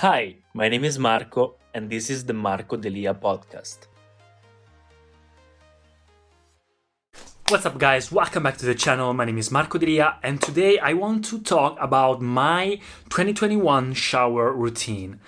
Hi, my name is Marco, and this is the Marco Delia podcast. What's up guys, welcome back to the channel, my name is Marco Delia and today I want to talk about my 2021 shower routine.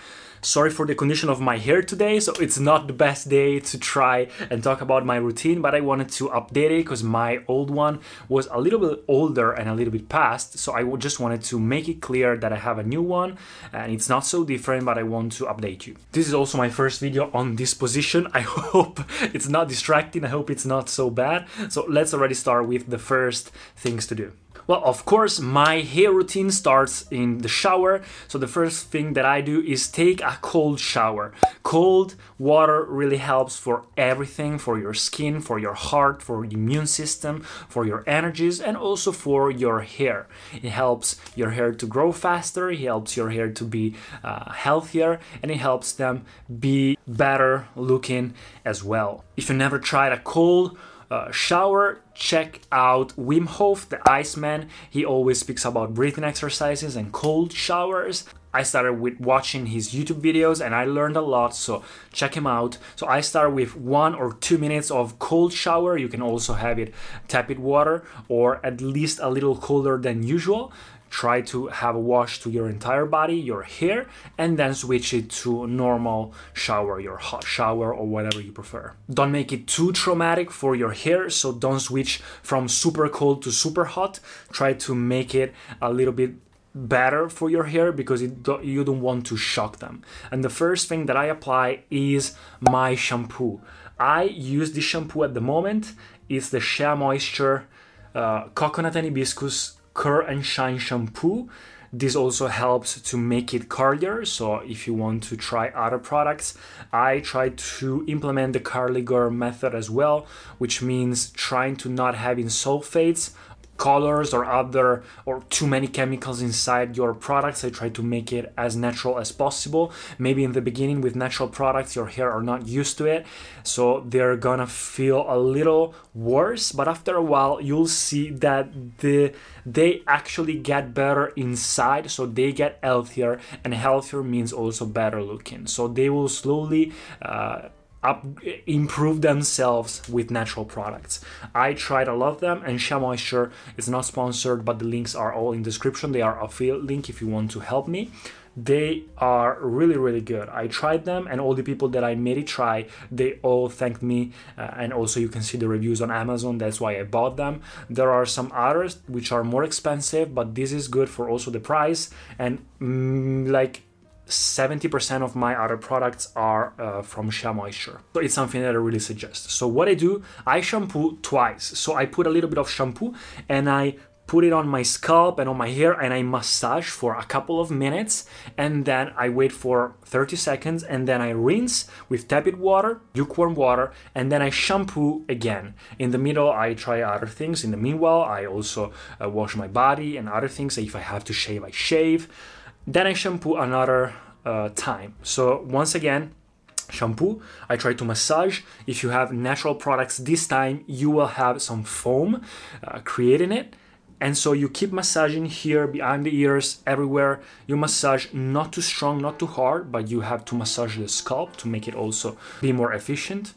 Sorry for the condition of my hair today, so it's not the best day to try and talk about my routine, but I wanted to update it because my old one was a little bit older and a little bit past. So I just wanted to make it clear that I have a new one and it's not so different, but I want to update you. This is also my first video on this position. I hope it's not distracting. I hope it's not so bad. So let's already start with the first things to do. Well, of course, my hair routine starts in the shower. So the first thing that I do is take a cold shower. Cold water really helps for everything for your skin, for your heart, for your immune system, for your energies, and also for your hair. It helps your hair to grow faster, it helps your hair to be uh, healthier, and it helps them be better looking as well. If you never tried a cold uh, shower, check out Wim Hof, the Iceman. He always speaks about breathing exercises and cold showers. I started with watching his YouTube videos and I learned a lot, so check him out. So I start with one or two minutes of cold shower. You can also have it tepid water or at least a little colder than usual try to have a wash to your entire body, your hair, and then switch it to normal shower, your hot shower, or whatever you prefer. Don't make it too traumatic for your hair, so don't switch from super cold to super hot. Try to make it a little bit better for your hair because do, you don't want to shock them. And the first thing that I apply is my shampoo. I use this shampoo at the moment. It's the Shea Moisture uh, Coconut and Hibiscus Curl and Shine shampoo. This also helps to make it curlier. So if you want to try other products, I try to implement the Curly Girl method as well, which means trying to not having sulfates colors or other or too many chemicals inside your products. I try to make it as natural as possible. Maybe in the beginning with natural products your hair are not used to it. So they're gonna feel a little worse but after a while you'll see that the they actually get better inside so they get healthier and healthier means also better looking. So they will slowly uh, up, improve themselves with natural products. I tried a lot of them, and Shea Moisture is not sponsored, but the links are all in description. They are a affiliate link if you want to help me. They are really, really good. I tried them, and all the people that I made it try, they all thanked me. Uh, and also, you can see the reviews on Amazon. That's why I bought them. There are some others which are more expensive, but this is good for also the price. And mm, like 70% of my other products are uh, from Shea Moisture. So it's something that I really suggest. So what I do, I shampoo twice. So I put a little bit of shampoo and I put it on my scalp and on my hair and I massage for a couple of minutes and then I wait for 30 seconds and then I rinse with tepid water, lukewarm water, and then I shampoo again. In the middle, I try other things. In the meanwhile, I also uh, wash my body and other things. If I have to shave, I shave. Then I shampoo another uh, time. So once again, shampoo. I try to massage. If you have natural products, this time you will have some foam uh, creating it. And so you keep massaging here behind the ears, everywhere. You massage not too strong, not too hard, but you have to massage the scalp to make it also be more efficient.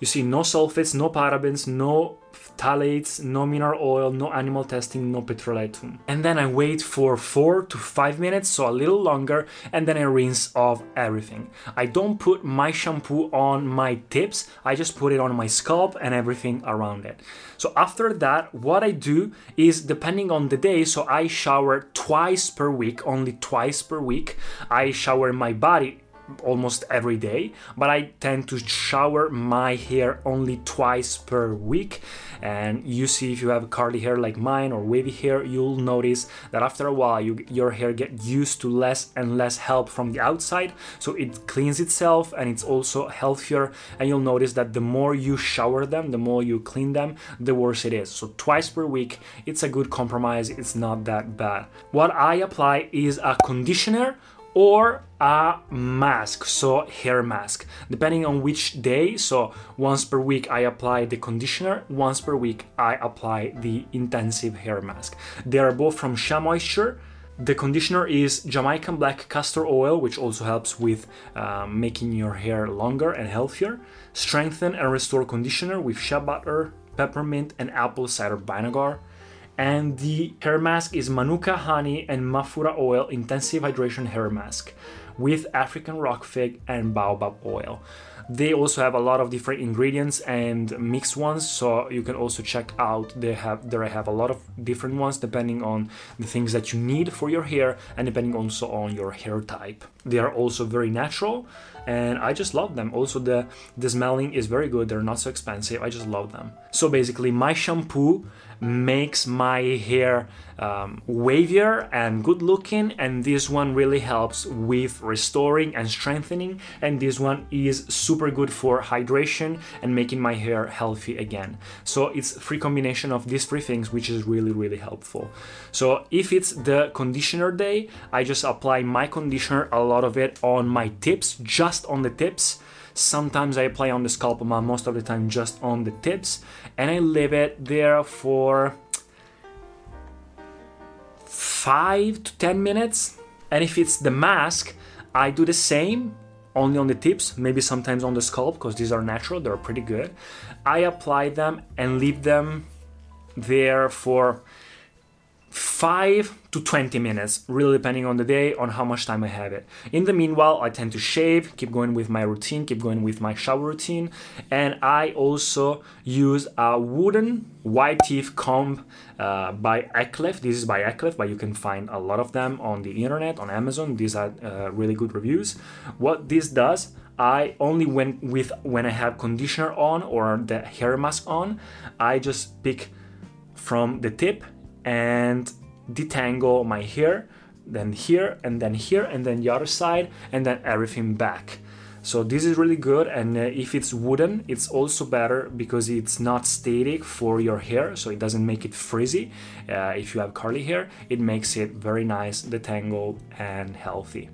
You see, no sulfates, no parabens, no phthalates, no mineral oil, no animal testing, no petrolatum. And then I wait for four to five minutes, so a little longer, and then I rinse off everything. I don't put my shampoo on my tips, I just put it on my scalp and everything around it. So after that, what I do is depending on the day, so I shower twice per week, only twice per week. I shower my body almost every day, but I tend to shower my hair only twice per week. And you see, if you have curly hair like mine or wavy hair, you'll notice that after a while, you, your hair get used to less and less help from the outside. So it cleans itself and it's also healthier. And you'll notice that the more you shower them, the more you clean them, the worse it is. So twice per week, it's a good compromise. It's not that bad. What I apply is a conditioner or a mask, so hair mask, depending on which day. So once per week I apply the conditioner, once per week I apply the intensive hair mask. They are both from Shea Moisture. The conditioner is Jamaican black castor oil, which also helps with uh, making your hair longer and healthier. Strengthen and restore conditioner with shea butter, peppermint, and apple cider vinegar and the hair mask is Manuka honey and Mafura oil intensive hydration hair mask with African rock fig and baobab oil. They also have a lot of different ingredients and mixed ones, so you can also check out. They have there I have a lot of different ones depending on the things that you need for your hair and depending also on your hair type. They are also very natural, and I just love them. Also, the the smelling is very good. They're not so expensive. I just love them. So basically, my shampoo makes my hair um, wavier and good looking and this one really helps with restoring and strengthening and this one is super good for hydration and making my hair healthy again so it's free combination of these three things which is really really helpful so if it's the conditioner day i just apply my conditioner a lot of it on my tips just on the tips Sometimes I apply on the scalp, but most of the time just on the tips, and I leave it there for five to ten minutes. And if it's the mask, I do the same only on the tips, maybe sometimes on the scalp because these are natural, they're pretty good. I apply them and leave them there for 5 to 20 minutes, really depending on the day, on how much time I have it. In the meanwhile, I tend to shave, keep going with my routine, keep going with my shower routine, and I also use a wooden white teeth comb uh, by Eclef. This is by Eclef, but you can find a lot of them on the internet, on Amazon. These are uh, really good reviews. What this does, I only when with when I have conditioner on or the hair mask on, I just pick from the tip and detangle my hair, then here, and then here, and then the other side, and then everything back. So this is really good, and uh, if it's wooden, it's also better because it's not static for your hair, so it doesn't make it frizzy. Uh, if you have curly hair, it makes it very nice, detangled, and healthy.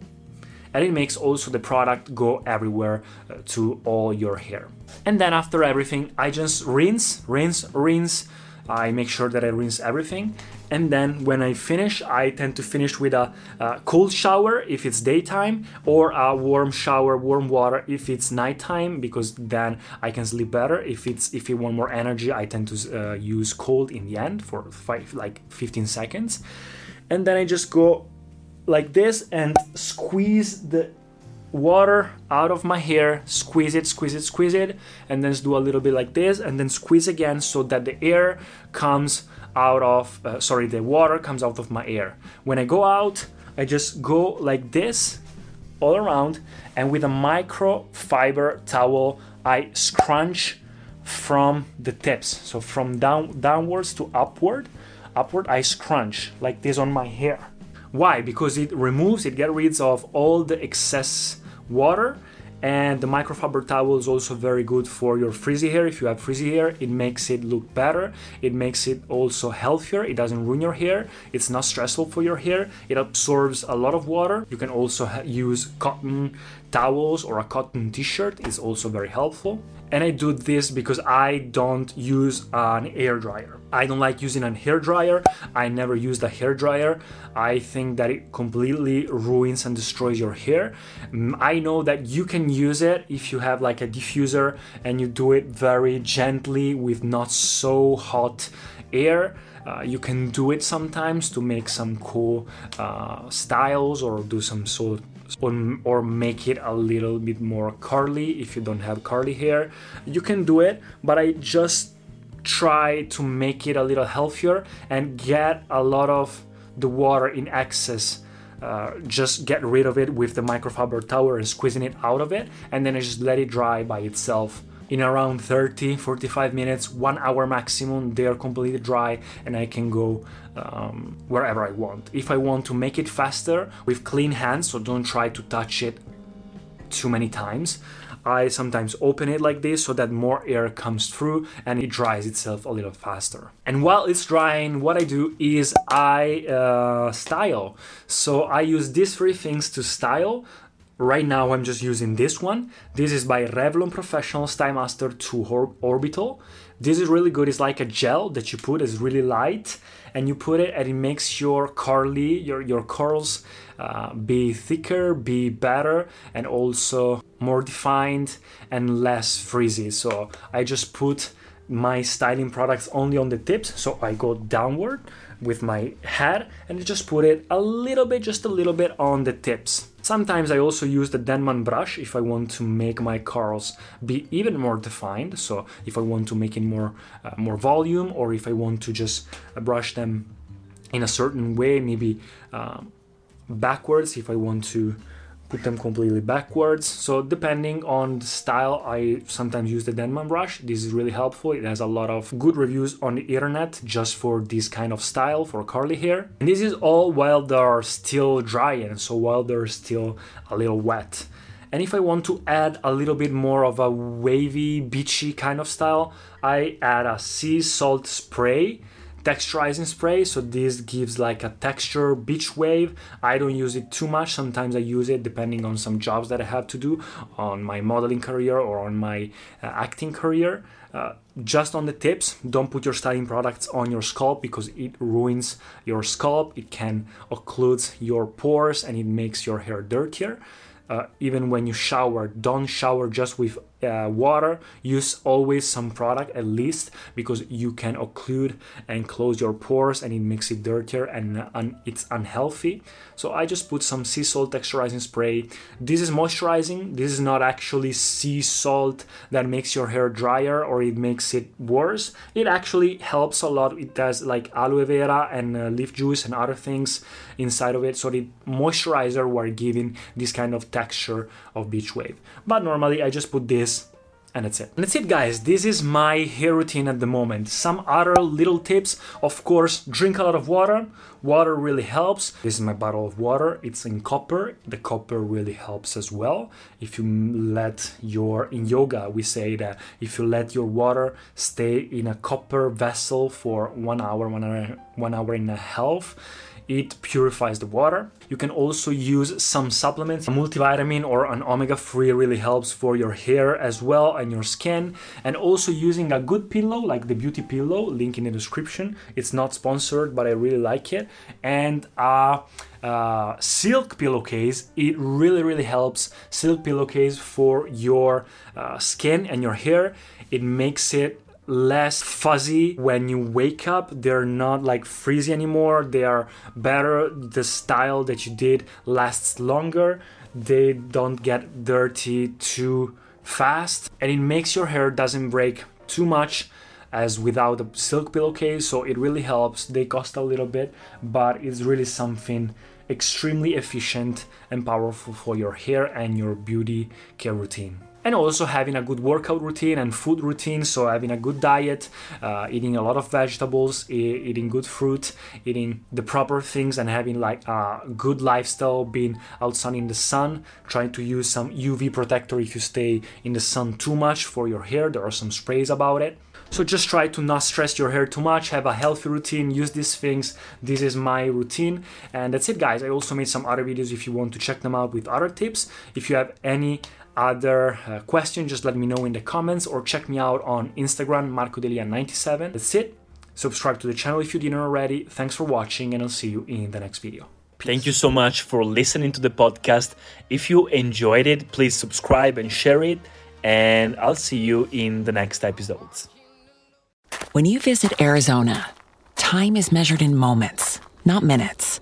And it makes also the product go everywhere uh, to all your hair. And then after everything, I just rinse, rinse, rinse I make sure that I rinse everything. And then when I finish, I tend to finish with a, a, cold shower if it's daytime, or a warm shower, warm water if it's nighttime, because then I can sleep better. If it's if you want more energy, I tend to uh, use cold in the end for five like 15 seconds, and then I just go like this and squeeze the water out of my hair, squeeze it, squeeze it, squeeze it, and then do a little bit like this, and then squeeze again so that the air comes out of, uh, sorry, the water comes out of my ear. When I go out, I just go like this all around, and with a microfiber towel, I scrunch from the tips. So from down downwards to upward, upward, I scrunch like this on my hair. Why? Because it removes, it gets rid of all the excess water and the microfiber towel is also very good for your frizzy hair. If you have frizzy hair it makes it look better. It makes it also healthier. It doesn't ruin your hair. It's not stressful for your hair. It absorbs a lot of water. You can also use cotton towels or a cotton t-shirt is also very helpful and I do this because I don't use an air dryer. I don't like using an hair dryer. I never used a hair dryer. I think that it completely ruins and destroys your hair. Mm, I know that you can use it if you have like a diffuser and you do it very gently with not so hot air. Uh, you can do it sometimes to make some cool uh, styles or do some sort or, or make it a little bit more curly if you don't have curly hair. You can do it, but I just try to make it a little healthier and get a lot of the water in excess uh, just get rid of it with the microfiber towel and squeezing it out of it and then I just let it dry by itself in around 30 45 minutes one hour maximum they are completely dry and i can go um, wherever i want if i want to make it faster with clean hands so don't try to touch it too many times I sometimes open it like this so that more air comes through and it dries itself a little faster. And while it's drying, what I do is I uh, style. So I use these three things to style. Right now I'm just using this one. This is by Revlon Professional Style Master 2 Orbital. This is really good. It's like a gel that you put. It's really light, and you put it, and it makes your curly, your your curls, uh, be thicker, be better, and also more defined and less frizzy. So I just put my styling products only on the tips. So I go downward with my head and just put it a little bit, just a little bit on the tips. Sometimes I also use the Denman brush if I want to make my curls be even more defined. So if I want to make it more uh, more volume, or if I want to just brush them in a certain way, maybe uh, backwards. If I want to put them completely backwards. So depending on the style, I sometimes use the Denman brush. This is really helpful. It has a lot of good reviews on the internet just for this kind of style for curly hair. And this is all while they're still dry and so while they're still a little wet. And if I want to add a little bit more of a wavy, beachy kind of style, I add a sea salt spray texturizing spray. So this gives like a texture beach wave. I don't use it too much. Sometimes i use it depending on some jobs that i have to do on my modeling career or on my uh, acting career. Uh, just on the tips don't put your styling products on your scalp because it ruins your scalp. It can occlude your pores and it makes your hair dirtier uh, even when you shower don't shower just with uh, water. Use always some product at least because you can occlude and close your pores and it makes it dirtier and un- it's unhealthy. So i just put some sea salt texturizing spray. This is moisturizing. This is not actually sea salt that makes your hair drier or it makes it worse. It actually helps a lot. It does like aloe vera and uh, leaf juice and other things inside of it so the moisturizer were giving this kind of texture of beach wave but normally i just put this and that's it. And that's it guys, this is my hair routine at the moment. Some other little tips, of course, drink a lot of water. Water really helps. This is my bottle of water, it's in copper. The copper really helps as well. If you let your, in yoga we say that if you let your water stay in a copper vessel for one hour, one hour, one hour and a half, it purifies the water. You can also use some supplements. A multivitamin or an omega 3 really helps for your hair as well and your skin. And also using a good pillow like the Beauty Pillow, link in the description. It's not sponsored, but I really like it. And silk pillowcase, it really, really helps. Silk pillowcase for your uh, skin and your hair. It makes it less fuzzy when you wake up. They're not like frizzy anymore. They are better. The style that you did lasts longer. They don't get dirty too fast and it makes your hair doesn't break too much as without a silk pillowcase so it really helps they cost a little bit but it's really something extremely efficient and powerful for your hair and your beauty care routine and also having a good workout routine and food routine. So having a good diet, uh, eating a lot of vegetables, e- eating good fruit, eating the proper things, and having like a good lifestyle, being outside in the sun, trying to use some UV protector if you stay in the sun too much for your hair. There are some sprays about it. So just try to not stress your hair too much, have a healthy routine, use these things. This is my routine. And that's it, guys. I also made some other videos if you want to check them out with other tips. If you have any other uh, question, just let me know in the comments or check me out on Instagram, MarcoDelia97. That's it. Subscribe to the channel if you didn't already. Thanks for watching, and I'll see you in the next video. Peace. Thank you so much for listening to the podcast. If you enjoyed it, please subscribe and share it, and I'll see you in the next episodes. When you visit Arizona, time is measured in moments, not minutes.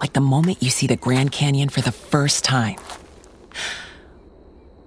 Like the moment you see the Grand Canyon for the first time.